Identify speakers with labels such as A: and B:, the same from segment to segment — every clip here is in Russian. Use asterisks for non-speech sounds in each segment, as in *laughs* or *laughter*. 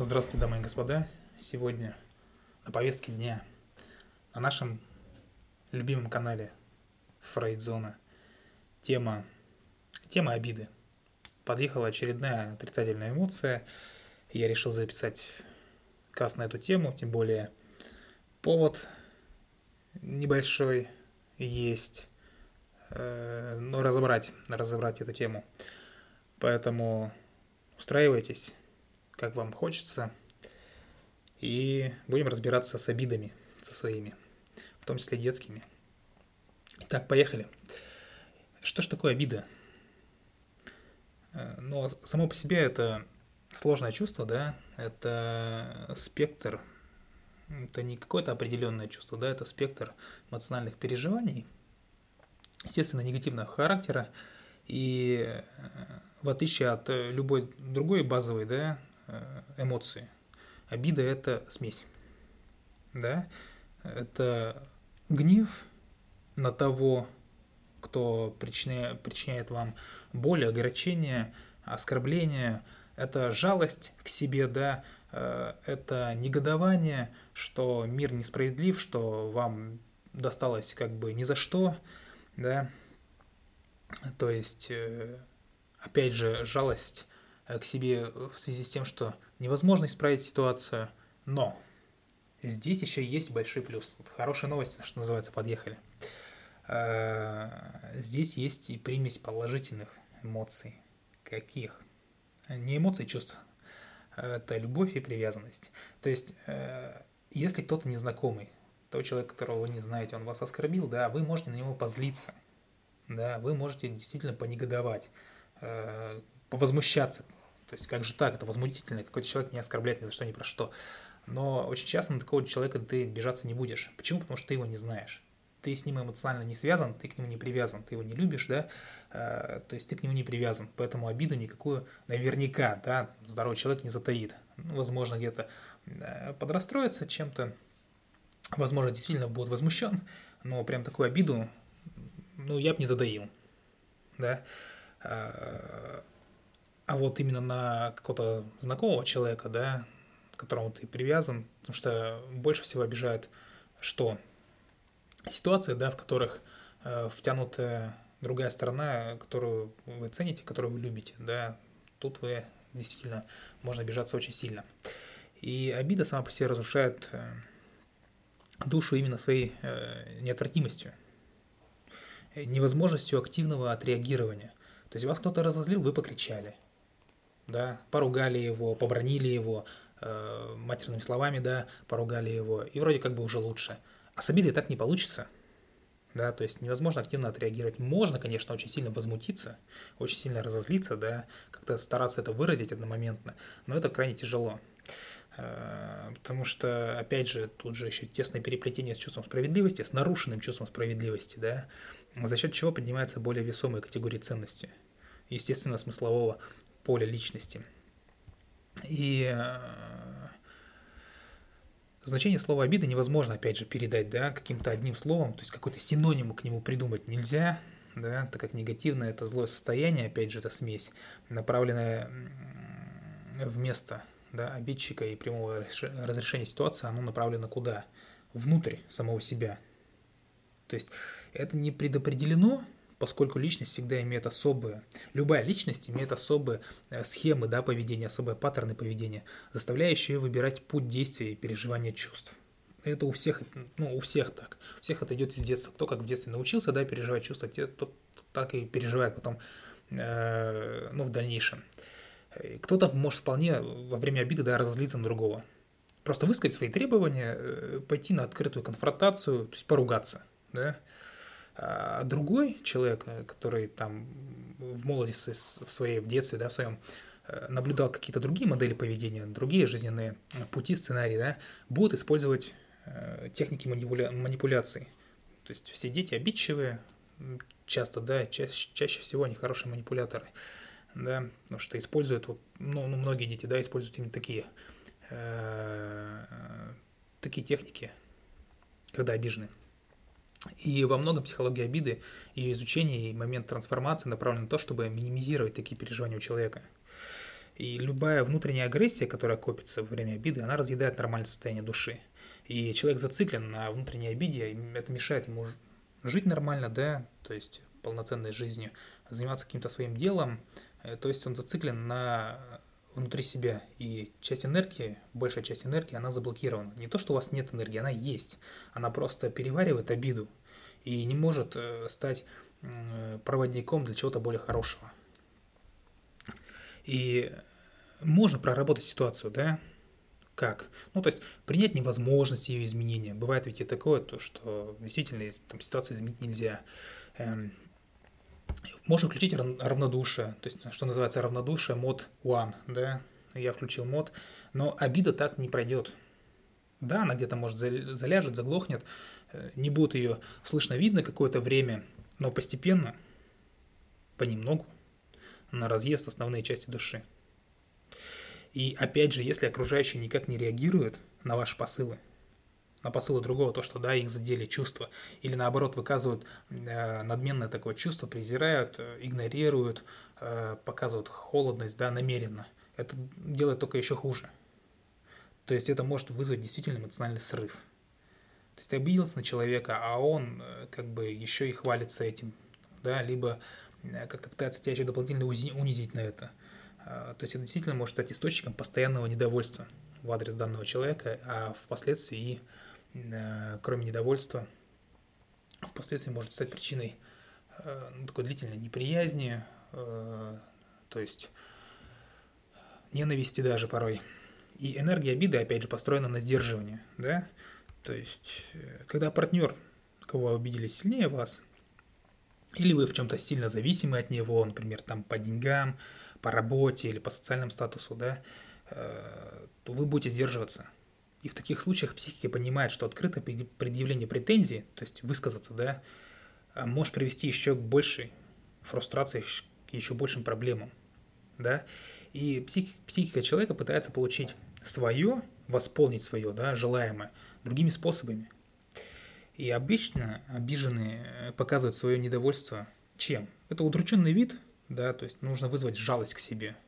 A: Здравствуйте, дамы и господа. Сегодня на повестке дня на нашем любимом канале Фрейдзона тема, тема обиды. Подъехала очередная отрицательная эмоция. Я решил записать каст на эту тему, тем более повод небольшой есть, э, но разобрать, разобрать эту тему. Поэтому устраивайтесь, как вам хочется. И будем разбираться с обидами, со своими, в том числе детскими. Итак, поехали. Что ж такое обида? Э, Но ну, само по себе это сложное чувство, да, это спектр, это не какое-то определенное чувство, да, это спектр эмоциональных переживаний, естественно, негативного характера, и э, в отличие от любой другой базовой, да, эмоции. Обида – это смесь. Да? Это гнев на того, кто причиняет, причиняет вам боль, огорчение, оскорбление. Это жалость к себе, да, э, это негодование, что мир несправедлив, что вам досталось как бы ни за что, да. То есть, э, опять же, жалость Э, к себе в связи с тем, что невозможно исправить ситуацию, но здесь еще есть большой плюс. Вот хорошая новость, что называется, подъехали. Э, здесь есть и примесь положительных эмоций. Каких? Не эмоций, чувств. Это любовь и привязанность. То есть, э, если кто-то незнакомый, того человека, которого вы не знаете, он вас оскорбил, да, вы можете на него позлиться, да, вы можете действительно понегодовать, повозмущаться, то есть как же так, это возмутительно, какой-то человек не оскорбляет ни за что, ни про что. Но очень часто на такого человека ты бежаться не будешь. Почему? Потому что ты его не знаешь. Ты с ним эмоционально не связан, ты к нему не привязан, ты его не любишь, да, э, то есть ты к нему не привязан, поэтому обиду никакую наверняка, да, здоровый человек не затаит. Ну, возможно, где-то э, подрастроится чем-то, возможно, действительно будет возмущен, но прям такую обиду, ну, я бы не задаил, да. Э, а вот именно на какого-то знакомого человека, да, к которому ты привязан, потому что больше всего обижает, что ситуации, да, в которых э, втянута другая сторона, которую вы цените, которую вы любите, да, тут вы действительно можно обижаться очень сильно. И обида сама по себе разрушает э, душу именно своей э, неотвратимостью, невозможностью активного отреагирования. То есть вас кто-то разозлил, вы покричали – да, поругали его, побронили его, э, матерными словами, да, поругали его, и вроде как бы уже лучше. А с обидой так не получится, да, то есть невозможно активно отреагировать. Можно, конечно, очень сильно возмутиться, очень сильно разозлиться, да, как-то стараться это выразить одномоментно, но это крайне тяжело. Э, потому что, опять же, тут же еще тесное переплетение с чувством справедливости, с нарушенным чувством справедливости, да, за счет чего поднимается более весомые категории ценности естественно, смыслового поля личности. И э, значение слова обида невозможно, опять же, передать, да, каким-то одним словом, то есть какой-то синоним к нему придумать нельзя, да, так как негативное это злое состояние, опять же, это смесь, направленная вместо да, обидчика и прямого разрешения ситуации, оно направлено куда? Внутрь самого себя. То есть это не предопределено, поскольку личность всегда имеет особые, любая личность имеет особые э, схемы да, поведения, особые паттерны поведения, заставляющие ее выбирать путь действия и переживания чувств. Это у всех, ну, у всех так. У всех это идет из детства. Кто как в детстве научился, да, переживать чувства, тот так и переживает потом, э, ну, в дальнейшем. Кто-то может вполне во время обиды, да, разозлиться на другого. Просто высказать свои требования, э, пойти на открытую конфронтацию, то есть поругаться, да, а другой человек, э, который там в молодости, в своей, в детстве, да, в своем э, наблюдал какие-то другие модели поведения, другие жизненные пути, сценарии, да, будут использовать э, техники манипуля... манипуляций. То есть все дети обидчивые, часто, да, чаще, чаще всего они хорошие манипуляторы, да, потому что используют, вот, ну, ну многие дети, да, используют именно такие, э, такие техники, когда обижены. И во многом психология обиды, ее изучение и момент трансформации направлен на то, чтобы минимизировать такие переживания у человека. И любая внутренняя агрессия, которая копится во время обиды, она разъедает нормальное состояние души. И человек зациклен на внутренней обиде, и это мешает ему жить нормально, да, то есть полноценной жизнью, заниматься каким-то своим делом, э, то есть он зациклен на внутри себя, и часть энергии, большая часть энергии, она заблокирована. Не то, что у вас нет энергии, она есть. Она просто переваривает обиду и не может э, стать проводником для чего-то более хорошего. И можно проработать ситуацию, да? Как? Ну, то есть принять невозможность ее изменения. Бывает ведь и такое, то, что действительно там, ситуацию изменить нельзя. Эм, можно включить равнодушие, то есть, что называется равнодушие, мод one, да, я включил мод, но обида так не пройдет. Да, она где-то, может, заляжет, заглохнет, э, не будет ее слышно, видно какое-то время, но постепенно, понемногу, она разъест основные части души. И опять же, если окружающие никак не реагируют на ваши посылы, на посылы другого, то, что да, их задели чувства, или наоборот выказывают э, надменное такое чувство, презирают, э, игнорируют, э, показывают холодность, да, намеренно. Это делает только еще хуже. То есть это может вызвать действительно эмоциональный срыв. То есть ты обиделся на человека, а он э, как бы еще и хвалится этим, да, либо э, как-то пытается тебя еще дополнительно унизить на это. То есть это действительно может стать источником постоянного недовольства в адрес данного человека, а впоследствии и кроме недовольства, впоследствии может стать причиной э, ну, такой длительной неприязни, э, то есть ненависти даже порой. И энергия обиды, опять же, построена на сдерживании, да? То есть, когда партнер, кого обидели, сильнее вас, или вы в чем-то сильно зависимы от него, например, там по деньгам, по работе или по социальному статусу, да, то вы будете сдерживаться – и в таких случаях психика понимает, что открытое предъявление претензий, то есть высказаться, да, а, может привести еще к большей фрустрации, к еще большим проблемам, да. И псих, психика человека пытается получить свое, восполнить свое, да, желаемое другими способами. И обычно обиженные э, показывают свое недовольство чем? Это удрученный вид, да, то есть нужно вызвать жалость к себе – Э,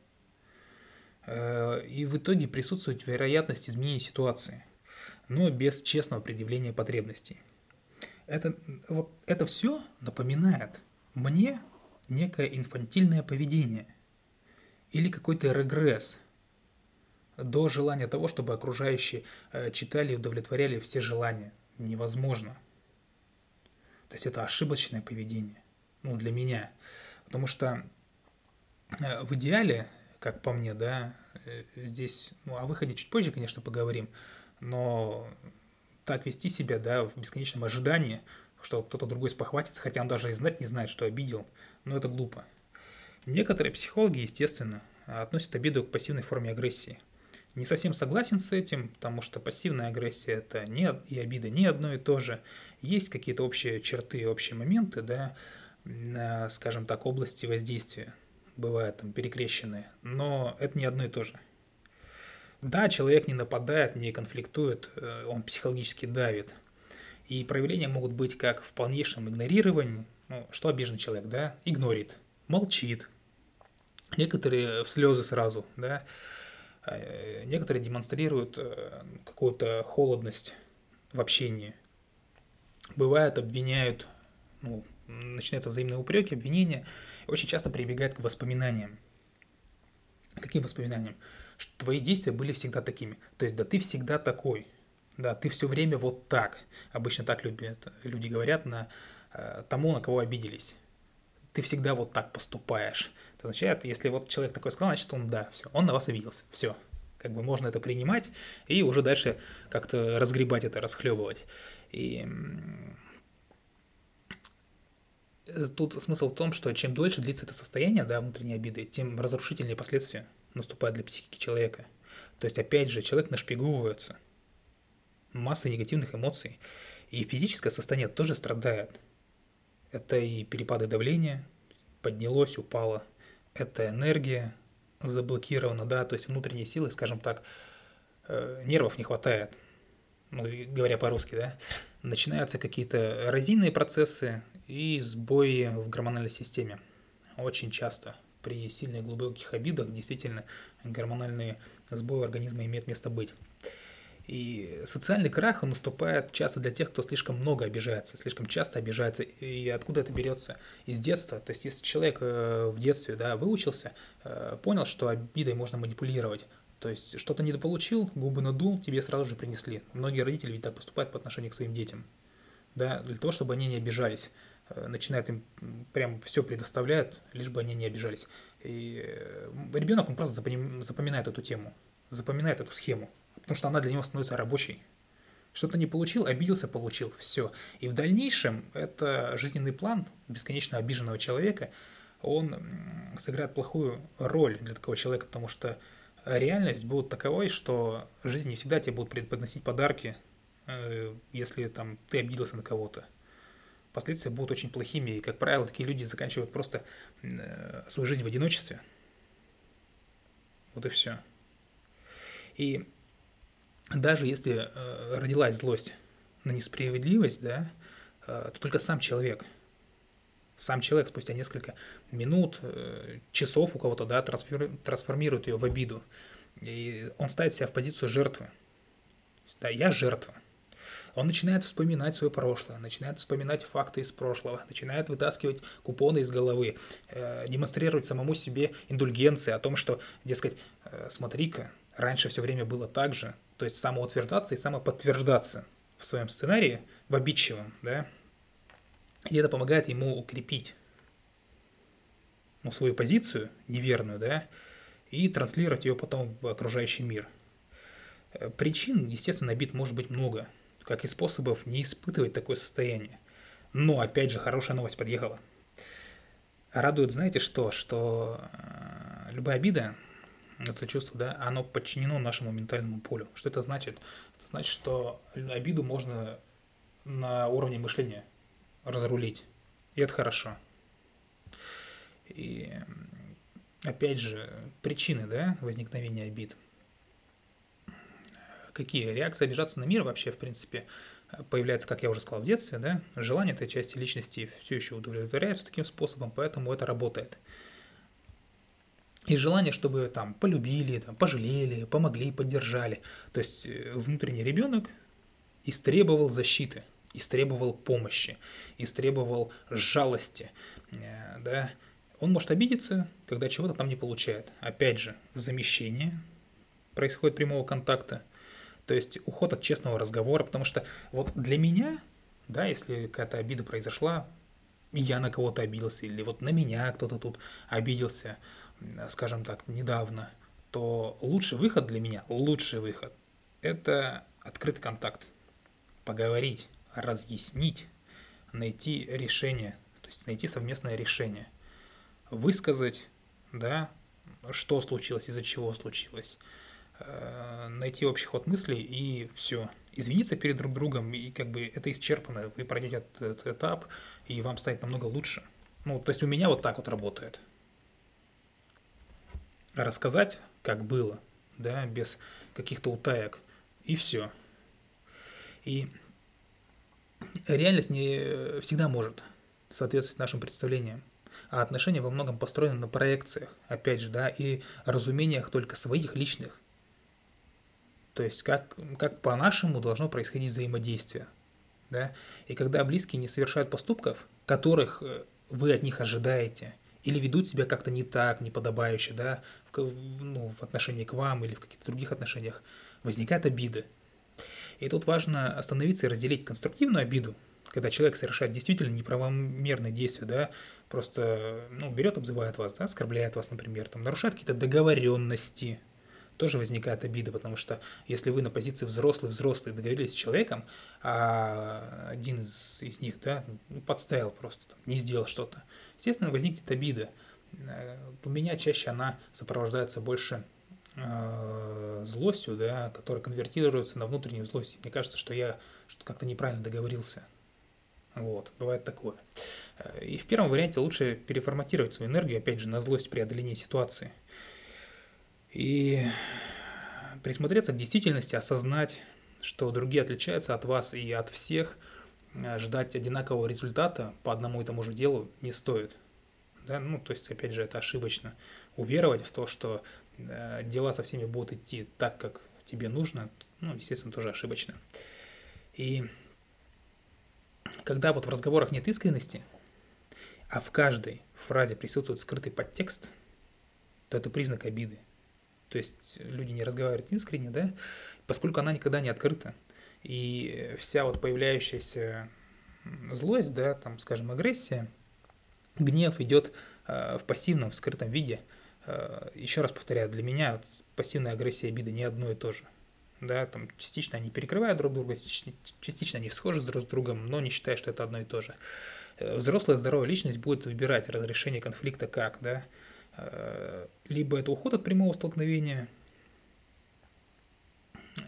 A: и в итоге присутствует вероятность изменения ситуации, но без честного предъявления потребностей. Это, вот, это все напоминает мне некое инфантильное поведение или какой-то регресс до желания того, чтобы окружающие э, читали и удовлетворяли все желания. Невозможно. То есть это ошибочное поведение. Ну, для меня. Потому что э, в идеале как по мне, да. Э, здесь, ну, о выходе чуть позже, конечно, поговорим, но так вести себя, да, в бесконечном ожидании, что кто-то другой спохватится, хотя он даже и знать не знает, что обидел, но это глупо. Некоторые психологи, естественно, относят обиду к пассивной форме агрессии. Не совсем согласен с этим, потому что пассивная агрессия это не и обида не одно и то же. Есть какие-то общие черты, общие моменты, да, скажем так, области воздействия бывают там перекрещенные, но это не одно и то же. Да, человек не нападает, не конфликтует, э, он психологически давит. И проявления могут быть как в полнейшем игнорировании, ну, что обиженный человек, да, игнорит, молчит, некоторые в слезы сразу, да, э, некоторые демонстрируют э, какую-то холодность в общении. Бывает, обвиняют, ну, начинаются взаимные упреки, обвинения – очень часто прибегает к воспоминаниям. Каким воспоминаниям? Что твои действия были всегда такими. То есть, да ты всегда такой. Да, ты все время вот так. Обычно так любят, люди говорят на э, тому, на кого обиделись. Ты всегда вот так поступаешь. Это означает, если вот человек такой сказал, значит он, да, все, он на вас обиделся. Все. Как бы можно это принимать и уже дальше как-то разгребать это, расхлебывать. И тут смысл в том, что чем дольше длится это состояние, да, внутренней обиды, тем разрушительнее последствия наступают для психики человека. То есть, опять же, человек нашпиговывается. Массой негативных эмоций, и физическое состояние тоже страдает. Это и перепады давления, поднялось, упало, это энергия заблокирована, да, то есть внутренние силы, скажем так, э, нервов не хватает, ну, говоря по-русски, да, начинаются какие-то эрозийные процессы и сбои в гормональной системе. Очень часто при сильных глубоких обидах действительно гормональные сбои организма имеют место быть. И социальный крах, он наступает часто для тех, кто слишком много обижается, слишком часто обижается. И откуда это берется? Из детства. То есть, если человек э, в детстве да, выучился, э, понял, что обидой можно манипулировать, то есть, что-то недополучил, губы надул, тебе сразу же принесли. Многие родители ведь так поступают по отношению к своим детям. Да, для того, чтобы они не обижались. Э, начинают им прям все предоставляют, лишь бы они не обижались. И ребенок, он просто запоминает эту тему, запоминает эту схему потому что она для него становится рабочей. Что-то не получил, обиделся, получил, все. И в дальнейшем это жизненный план бесконечно обиженного человека, он сыграет плохую роль для такого человека, потому что реальность будет таковой, что жизнь не всегда тебе будут преподносить подарки, э, если там ты обиделся на кого-то. Последствия будут очень плохими, и, как правило, такие люди заканчивают просто э, свою жизнь в одиночестве. Вот и все. И даже если э, родилась злость на несправедливость, да, э, то только сам человек, сам человек спустя несколько минут, часов у кого-то, да, трансформирует ее в обиду. И он ставит себя в позицию жертвы. Да, я жертва. Он начинает вспоминать свое прошлое, начинает вспоминать факты из прошлого, начинает вытаскивать купоны из головы, э, демонстрировать самому себе индульгенции о том, что, дескать, э, смотри-ка, раньше все время было так же, то есть самоутверждаться и самоподтверждаться в своем сценарии, в обидчивом, да, и это помогает ему укрепить ну, свою позицию неверную, да, и транслировать ее потом в окружающий мир. Э, причин, естественно, обид может быть много, как и способов не испытывать такое состояние. Но, опять же, хорошая новость подъехала. Радует, знаете что? Что э, любая обида, это чувство, да, оно подчинено нашему ментальному полю. Что это значит? Это значит, что обиду можно на уровне мышления разрулить. И это хорошо. И опять же, причины да, возникновения обид. Какие? Реакции обижаться на мир вообще, в принципе, появляется, как я уже сказал, в детстве, да, желание этой части личности все еще удовлетворяется таким способом, поэтому это работает и желание, чтобы там полюбили, там, пожалели, помогли, поддержали. То есть э, внутренний ребенок истребовал защиты, истребовал помощи, истребовал жалости, э, да. Он может обидеться, когда чего-то там не получает. Опять же, в замещении происходит прямого контакта, то есть уход от честного разговора, потому что вот для меня, да, если какая-то обида произошла, я на кого-то обиделся, или вот на меня кто-то тут обиделся, скажем так, недавно, то лучший выход для меня, лучший выход, это открытый контакт. Поговорить, разъяснить, найти решение, то есть найти совместное решение. Высказать, да, что случилось, из-за чего случилось. Э, найти общий ход мыслей и все. Извиниться перед друг другом, и как бы это исчерпано. Вы пройдете этот этап, и вам станет намного лучше. Ну, то есть у меня вот так вот работает рассказать, как было, да, без каких-то утаек, и все. И реальность не всегда может соответствовать нашим представлениям. А отношения во многом построены на проекциях, опять же, да, и разумениях только своих личных. То есть, как, как по-нашему должно происходить взаимодействие. Да? И когда близкие не совершают поступков, которых э, вы от них ожидаете, или ведут себя как-то не так, неподобающе, да, в, ну, в отношении к вам или в каких-то других отношениях, возникает обида. И тут важно остановиться и разделить конструктивную обиду, когда человек совершает действительно неправомерные действия, да, просто, ну, берет, обзывает вас, да, оскорбляет вас, например, там, нарушает какие-то договоренности, тоже возникает обида, потому что если вы на позиции взрослый-взрослый договорились с человеком, а один из, из них, да, подставил просто, там, не сделал что-то, естественно, возникнет обида. Э, у меня чаще она сопровождается больше э, злостью, да, которая конвертируется на внутреннюю злость. Мне кажется, что я что-то как-то неправильно договорился. Вот, бывает такое. Э, и в первом варианте лучше переформатировать свою энергию, опять же, на злость преодоления ситуации. И присмотреться к действительности, осознать, что другие отличаются от вас и от всех – ждать одинакового результата по одному и тому же делу не стоит. Да? Ну, то есть, опять же, это ошибочно. Уверовать в то, что э, дела со всеми будут идти так, как тебе нужно, ну, естественно, тоже ошибочно. И когда вот в разговорах нет искренности, а в каждой фразе присутствует скрытый подтекст, то это признак обиды. То есть люди не разговаривают искренне, да, поскольку она никогда не открыта. И вся вот появляющаяся злость, да, там, скажем, агрессия, гнев идет э, в пассивном, в скрытом виде. Э, еще раз повторяю, для меня вот, пассивная агрессия и обида не одно и то же. Да, там частично они перекрывают друг друга, частично они схожи друг с другом, но не считаю, что это одно и то же. Э, взрослая здоровая личность будет выбирать разрешение конфликта как, да, э, либо это уход от прямого столкновения,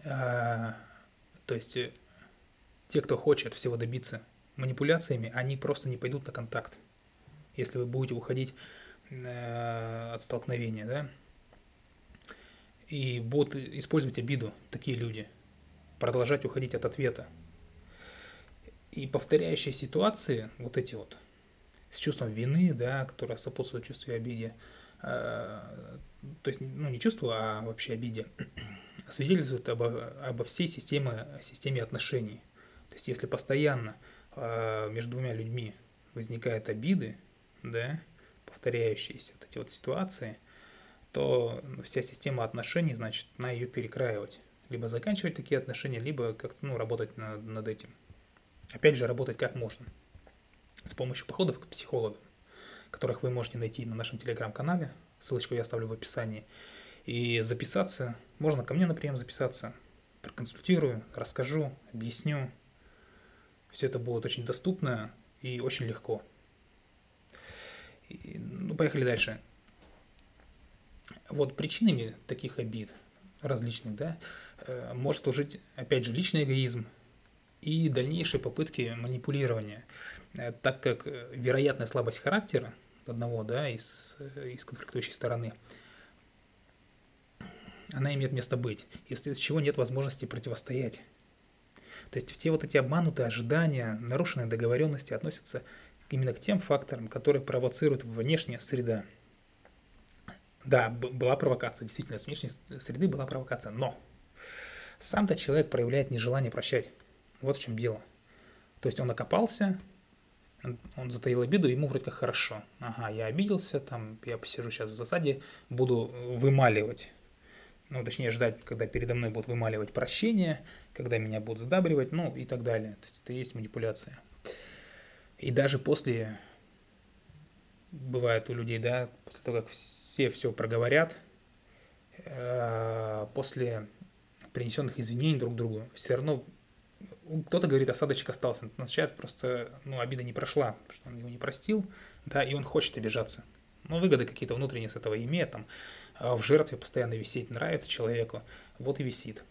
A: э, то есть те, кто хочет всего добиться манипуляциями, они просто не пойдут на контакт, если вы будете уходить от столкновения, да, и будут использовать обиду такие люди, продолжать уходить от ответа, и повторяющие ситуации, вот эти вот, с чувством вины, да, которое сопутствует чувству обиде, э, то есть, ну, не чувству, а вообще обиде, *clears throat* свидетельствуют обо, обо всей системе, системе отношений. То есть, если постоянно э, между двумя людьми возникают обиды, да, повторяющиеся вот эти вот ситуации, то вся система отношений, значит, на ее перекраивать. Либо заканчивать такие отношения, либо как-то, ну, работать над, над этим. Опять же, работать как можно. С помощью походов к психологам, которых вы можете найти на нашем телеграм-канале. Ссылочку я оставлю в описании. И записаться, можно ко мне на прием записаться. Проконсультирую, расскажу, объясню. Все это будет очень доступно и очень легко. И, ну, поехали дальше. Вот причинами таких обид различных, да, э, может служить, опять же, личный эгоизм, и дальнейшие попытки манипулирования, э, так как э, вероятная слабость характера одного да, из, э, из конфликтующей стороны, она имеет место быть, и вследствие чего нет возможности противостоять. То есть все вот эти обманутые ожидания, нарушенные договоренности относятся именно к тем факторам, которые провоцируют внешняя среда. Да, была провокация, действительно, с внешней среды была провокация, но сам-то человек проявляет нежелание прощать. Вот в чем дело. То есть он окопался, он затаил обиду, ему вроде как хорошо. Ага, я обиделся, там, я посижу сейчас в засаде, буду вымаливать. Ну, точнее, ждать, когда передо мной будут вымаливать прощение, когда меня будут задабривать, ну, и так далее. То есть это и есть манипуляция. И даже после, бывает у людей, да, после того, как все все проговорят, э, после принесенных извинений друг другу, все равно кто-то говорит, осадочек остался. Означает просто, ну, обида не прошла, что он его не простил, да, и он хочет обижаться. Ну, выгоды какие-то внутренние с этого имеет, там, а в жертве постоянно висеть нравится человеку, вот и висит.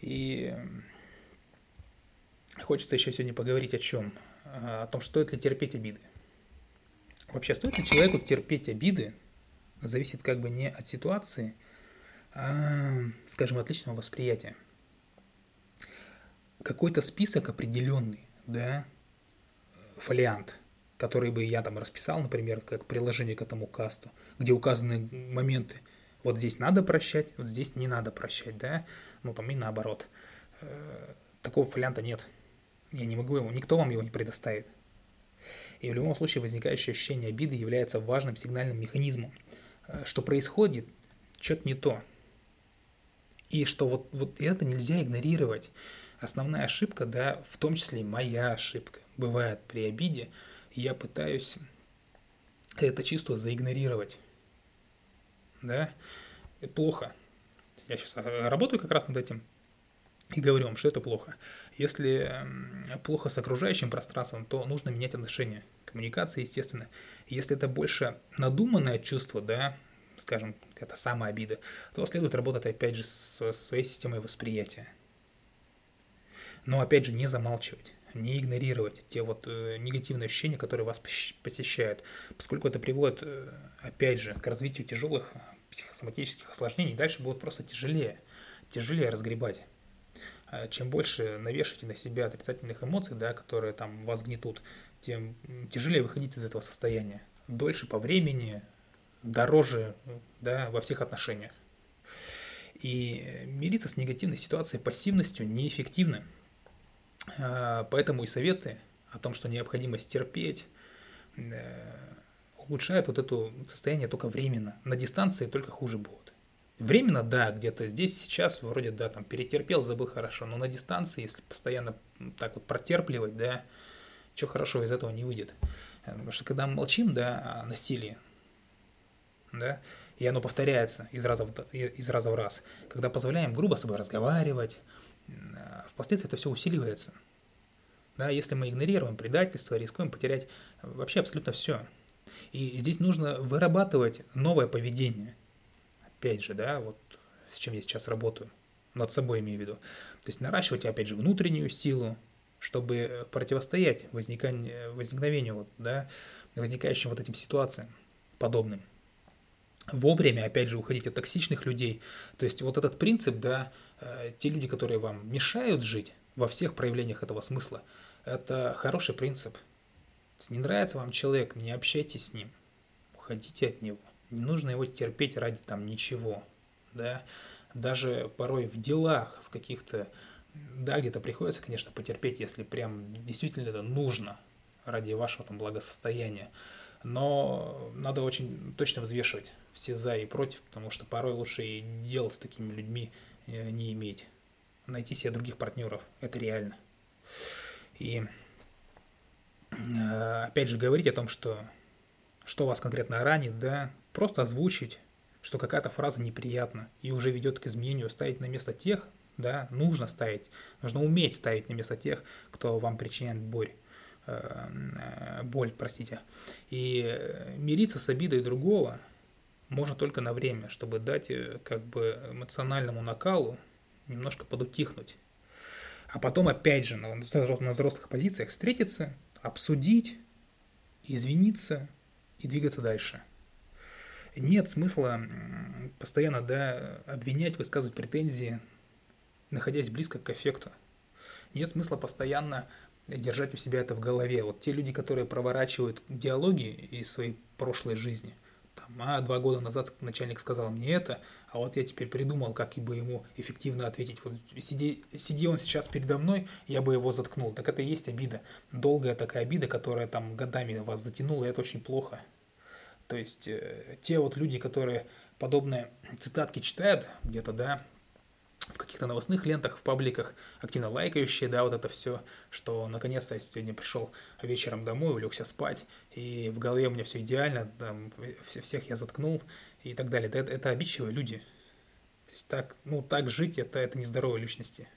A: И хочется еще сегодня поговорить о чем? О том, стоит ли терпеть обиды. Вообще, стоит ли человеку терпеть обиды, зависит как бы не от ситуации, а, скажем, от личного восприятия какой-то список определенный, да, фолиант, который бы я там расписал, например, как приложение к этому касту, где указаны моменты, вот здесь надо прощать, вот здесь не надо прощать, да, ну там и наоборот. Э, такого фолианта нет. Я не могу его, никто вам его не предоставит. И в любом случае возникающее ощущение обиды является важным сигнальным механизмом, э, что происходит что-то не то. И что вот, вот это нельзя игнорировать основная ошибка, да, в том числе и моя ошибка, бывает при обиде, я пытаюсь это чувство заигнорировать. Да, это плохо. Я сейчас работаю как раз над этим и говорю вам, что это плохо. Если плохо с окружающим пространством, то нужно менять отношения. Коммуникация, естественно. Если это больше надуманное чувство, да, скажем, это самая обида, то следует работать опять же со своей системой восприятия. Но опять же, не замалчивать, не игнорировать те вот э, негативные ощущения, которые вас посещают, поскольку это приводит, э, опять же, к развитию тяжелых психосоматических осложнений, дальше будет просто тяжелее, тяжелее разгребать. А чем больше навешаете на себя отрицательных эмоций, да, которые там вас гнетут, тем тяжелее выходить из этого состояния. дольше по времени, дороже да, во всех отношениях. И мириться с негативной ситуацией пассивностью неэффективно. А, поэтому и советы о том, что необходимо стерпеть, э, улучшают вот это состояние только временно. На дистанции только хуже будет. Временно, да, где-то здесь, сейчас, вроде, да, там, перетерпел, забыл хорошо, но на дистанции, если постоянно так вот протерпливать, да, что хорошо из этого не выйдет. Потому что когда мы молчим, да, о насилии, да, и оно повторяется из раза, в, из раза в раз, когда позволяем грубо с собой разговаривать, впоследствии это все усиливается. Да, если мы игнорируем предательство, рискуем потерять вообще абсолютно все. И здесь нужно вырабатывать новое поведение. Опять же, да, вот с чем я сейчас работаю, над собой имею в виду. То есть наращивать, опять же, внутреннюю силу, чтобы противостоять возникновению, вот, да, возникающим вот этим ситуациям подобным. Вовремя, опять же, уходить от токсичных людей. То есть вот этот принцип, да, те люди, которые вам мешают жить во всех проявлениях этого смысла, это хороший принцип. Не нравится вам человек, не общайтесь с ним, уходите от него. Не нужно его терпеть ради там ничего, да. Даже порой в делах, в каких-то да, где-то приходится, конечно, потерпеть, если прям действительно это нужно ради вашего там благосостояния. Но надо очень точно взвешивать все за и против, потому что порой лучше и дел с такими людьми э, не иметь. Найти себе других партнеров. Это реально. И э, опять же говорить о том, что что вас конкретно ранит, да, просто озвучить, что какая-то фраза неприятна и уже ведет к изменению, ставить на место тех, да, нужно ставить, нужно уметь ставить на место тех, кто вам причиняет боль, э, э, боль, простите. И мириться с обидой другого можно только на время, чтобы дать э, как бы эмоциональному накалу немножко подутихнуть. А потом опять же на взрослых позициях встретиться, обсудить, извиниться и двигаться дальше. Нет смысла постоянно да, обвинять, высказывать претензии находясь близко к эффекту. Нет смысла постоянно держать у себя это в голове. Вот те люди, которые проворачивают диалоги из своей прошлой жизни, там, а два года назад начальник сказал мне это, а вот я теперь придумал, как бы ему эффективно ответить. Вот сиди, сиди он сейчас передо мной, я бы его заткнул. Так это и есть обида. Долгая такая обида, которая там годами вас затянула, и это очень плохо. То есть э, те вот люди, которые подобные цитатки читают где-то, да, в каких-то новостных лентах, в пабликах, активно лайкающие, да, вот это все, что наконец-то я сегодня пришел вечером домой, улегся спать, и в голове у меня все идеально, там, всех я заткнул и так далее. Это, это обидчивые люди. То есть так, ну, так жить, это, это нездоровые личности.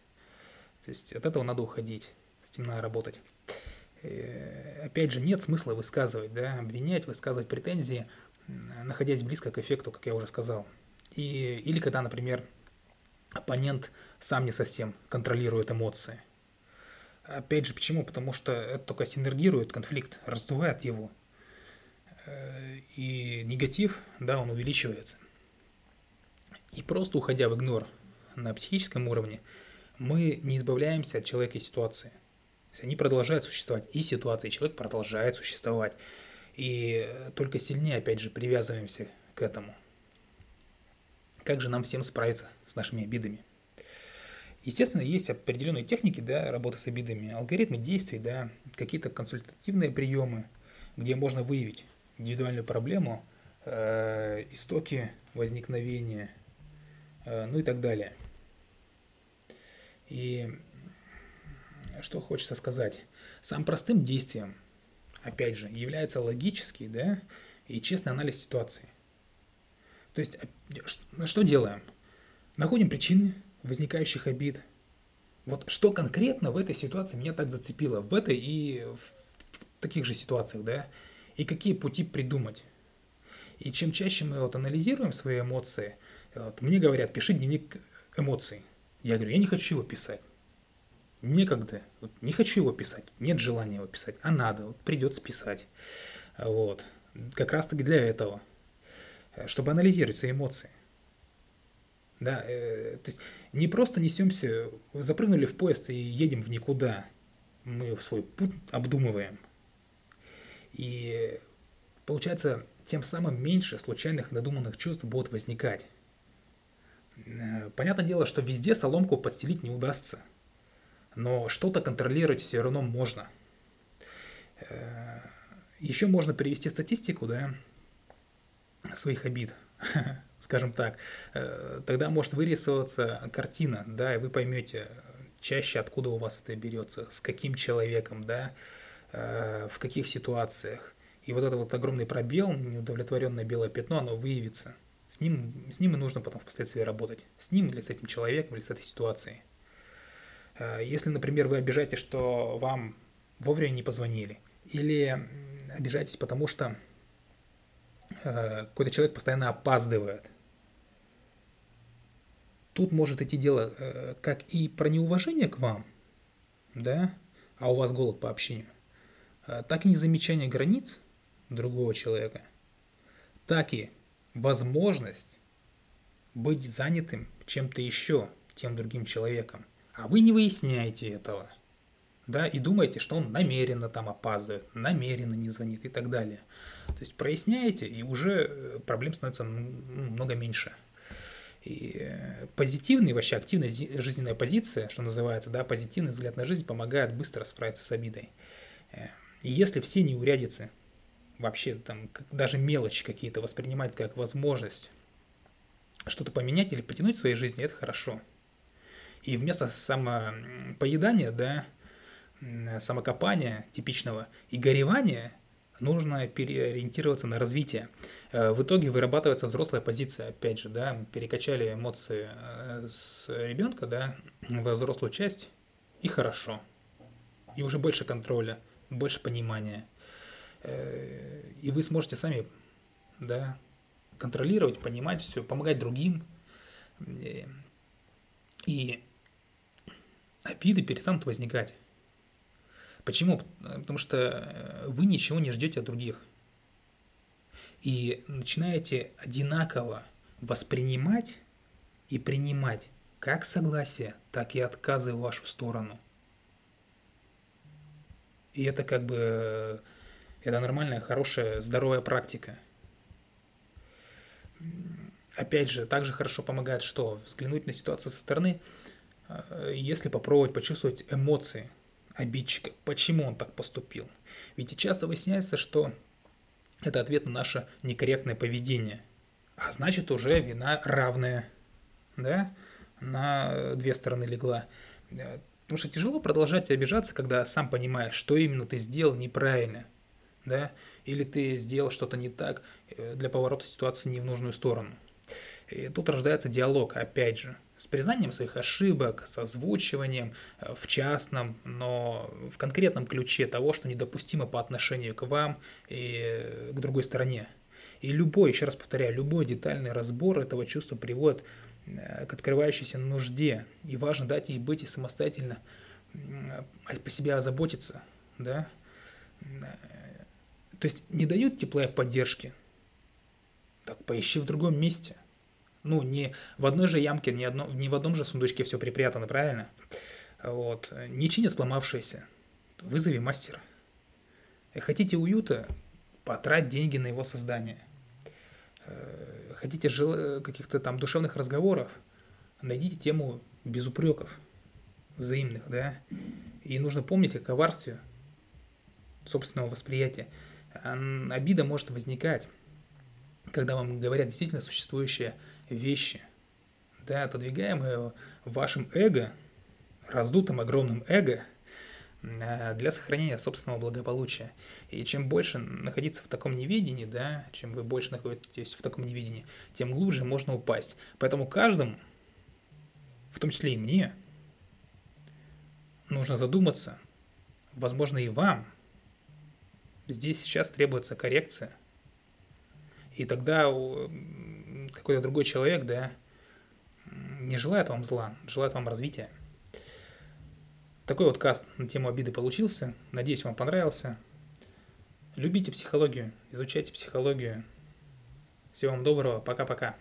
A: То есть от этого надо уходить, с этим надо работать. И, э, опять же, нет смысла высказывать, да, обвинять, высказывать претензии, находясь близко к эффекту, как я уже сказал. И, или когда, например, оппонент сам не совсем контролирует эмоции. Опять же, почему? Потому что это только синергирует конфликт, раздувает его. Э, и негатив, да, он увеличивается. И просто уходя в игнор на психическом уровне, мы не избавляемся от человека и ситуации. они продолжают существовать, и ситуация, и человек продолжает существовать. И только сильнее, опять же, привязываемся к этому – как же нам всем справиться с нашими обидами. Естественно, есть определенные техники да, работы с обидами, алгоритмы действий, да, какие-то консультативные приемы, где можно выявить индивидуальную проблему, э, истоки возникновения, э, ну и так далее. И что хочется сказать? Самым простым действием, опять же, является логический да, и честный анализ ситуации. То есть, э, что делаем? Находим причины возникающих обид. Вот что конкретно в этой ситуации меня так зацепило, в этой и в таких же ситуациях, да? И какие пути придумать? И чем чаще мы вот анализируем свои эмоции, вот, мне говорят, пиши дневник эмоций. Я говорю, я не хочу его писать. Некогда. Вот, не хочу его писать. Нет желания его писать. А надо. Вот, придется писать. Вот. Как раз таки для этого. Э, чтобы анализировать свои эмоции. Да, э, то есть не просто несемся, запрыгнули в поезд и едем в никуда. Мы свой путь обдумываем. И получается, тем самым меньше случайных надуманных чувств будут возникать. Э, понятное дело, что везде соломку подстелить не удастся, но что-то контролировать все равно можно. Э, Еще можно привести статистику, да, своих обид, *laughs* скажем так. Э, тогда может вырисовываться картина, да, и вы поймете чаще, откуда у вас это берется, с каким человеком, да, в каких ситуациях. И вот этот вот огромный пробел, неудовлетворенное белое пятно, оно выявится. С ним, с ним и нужно потом впоследствии работать. С ним или с этим человеком, или с этой ситуацией. Э, если, например, вы обижаетесь, что вам вовремя не позвонили, или обижаетесь, потому что э, какой-то человек постоянно опаздывает, тут может идти дело э, как и про неуважение к вам, да, а у вас голод по общению, так и незамечание границ другого человека, так и возможность быть занятым чем-то еще, тем другим человеком. А вы не выясняете этого. Да, и думаете, что он намеренно там опаздывает, намеренно не звонит и так далее. То есть проясняете, и уже э, проблем становится много меньше. И э, позитивный, вообще активная жизненная позиция, что называется, да, позитивный взгляд на жизнь помогает быстро справиться с обидой. Э, и если все неурядицы вообще там даже мелочи какие-то воспринимать как возможность что-то поменять или потянуть в своей жизни, это хорошо. И вместо самопоедания, да, самокопания типичного и горевания нужно переориентироваться на развитие. Э, в итоге вырабатывается взрослая позиция, опять же, да, перекачали эмоции э, с ребенка, да, во взрослую часть, и хорошо. И уже больше контроля, больше понимания – Э, и вы сможете сами да, контролировать, понимать все, помогать другим. И обиды перестанут возникать. Почему? Потому что э, вы ничего не ждете от других. И начинаете одинаково воспринимать и принимать как согласие, так и отказы в вашу сторону. И это как бы это нормальная, хорошая, здоровая практика. Опять же, также хорошо помогает что? Взглянуть на ситуацию со стороны, э, если попробовать почувствовать эмоции обидчика, почему он так поступил. Ведь часто выясняется, что это ответ на наше некорректное поведение. А значит, уже вина равная, да, на две стороны легла. Э, потому что тяжело продолжать обижаться, когда сам понимаешь, что именно ты сделал неправильно – да, или ты сделал что-то не так э, для поворота ситуации не в нужную сторону. И тут рождается диалог, опять же, с признанием своих ошибок, с озвучиванием э, в частном, но в конкретном ключе того, что недопустимо по отношению к вам и э, к другой стороне. И любой, еще раз повторяю, любой детальный разбор этого чувства приводит к открывающейся нужде. И важно дать ей быть и самостоятельно по себе озаботиться, да, то есть не дают тепла и поддержки. Так поищи в другом месте. Ну, не в одной же ямке, не, одно, не в одном же сундучке все припрятано, правильно? Вот. Не чинят сломавшееся. Вызови мастера. И хотите уюта, потрать деньги на его создание. Э, хотите жил... каких-то там душевных разговоров, найдите тему без упреков взаимных, да. И нужно помнить о коварстве собственного восприятия обида может возникать, когда вам говорят действительно существующие вещи, да, отодвигаемые вашим эго, раздутым огромным эго, а, для сохранения собственного благополучия. И чем больше находиться в таком неведении, да, чем вы больше находитесь в таком неведении, тем глубже можно упасть. Поэтому каждому, в том числе и мне, нужно задуматься, возможно, и вам – Здесь сейчас требуется коррекция. И тогда какой-то другой человек, да, не желает вам зла, желает вам развития. Такой вот каст на тему обиды получился. Надеюсь, вам понравился. Любите психологию, изучайте психологию. Всего вам доброго, пока-пока.